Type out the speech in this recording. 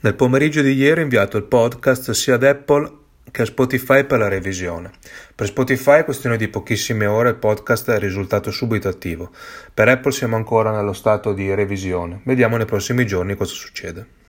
Nel pomeriggio di ieri ho inviato il podcast sia ad Apple che a Spotify per la revisione. Per Spotify, è questione di pochissime ore, il podcast è risultato subito attivo. Per Apple siamo ancora nello stato di revisione. Vediamo nei prossimi giorni cosa succede.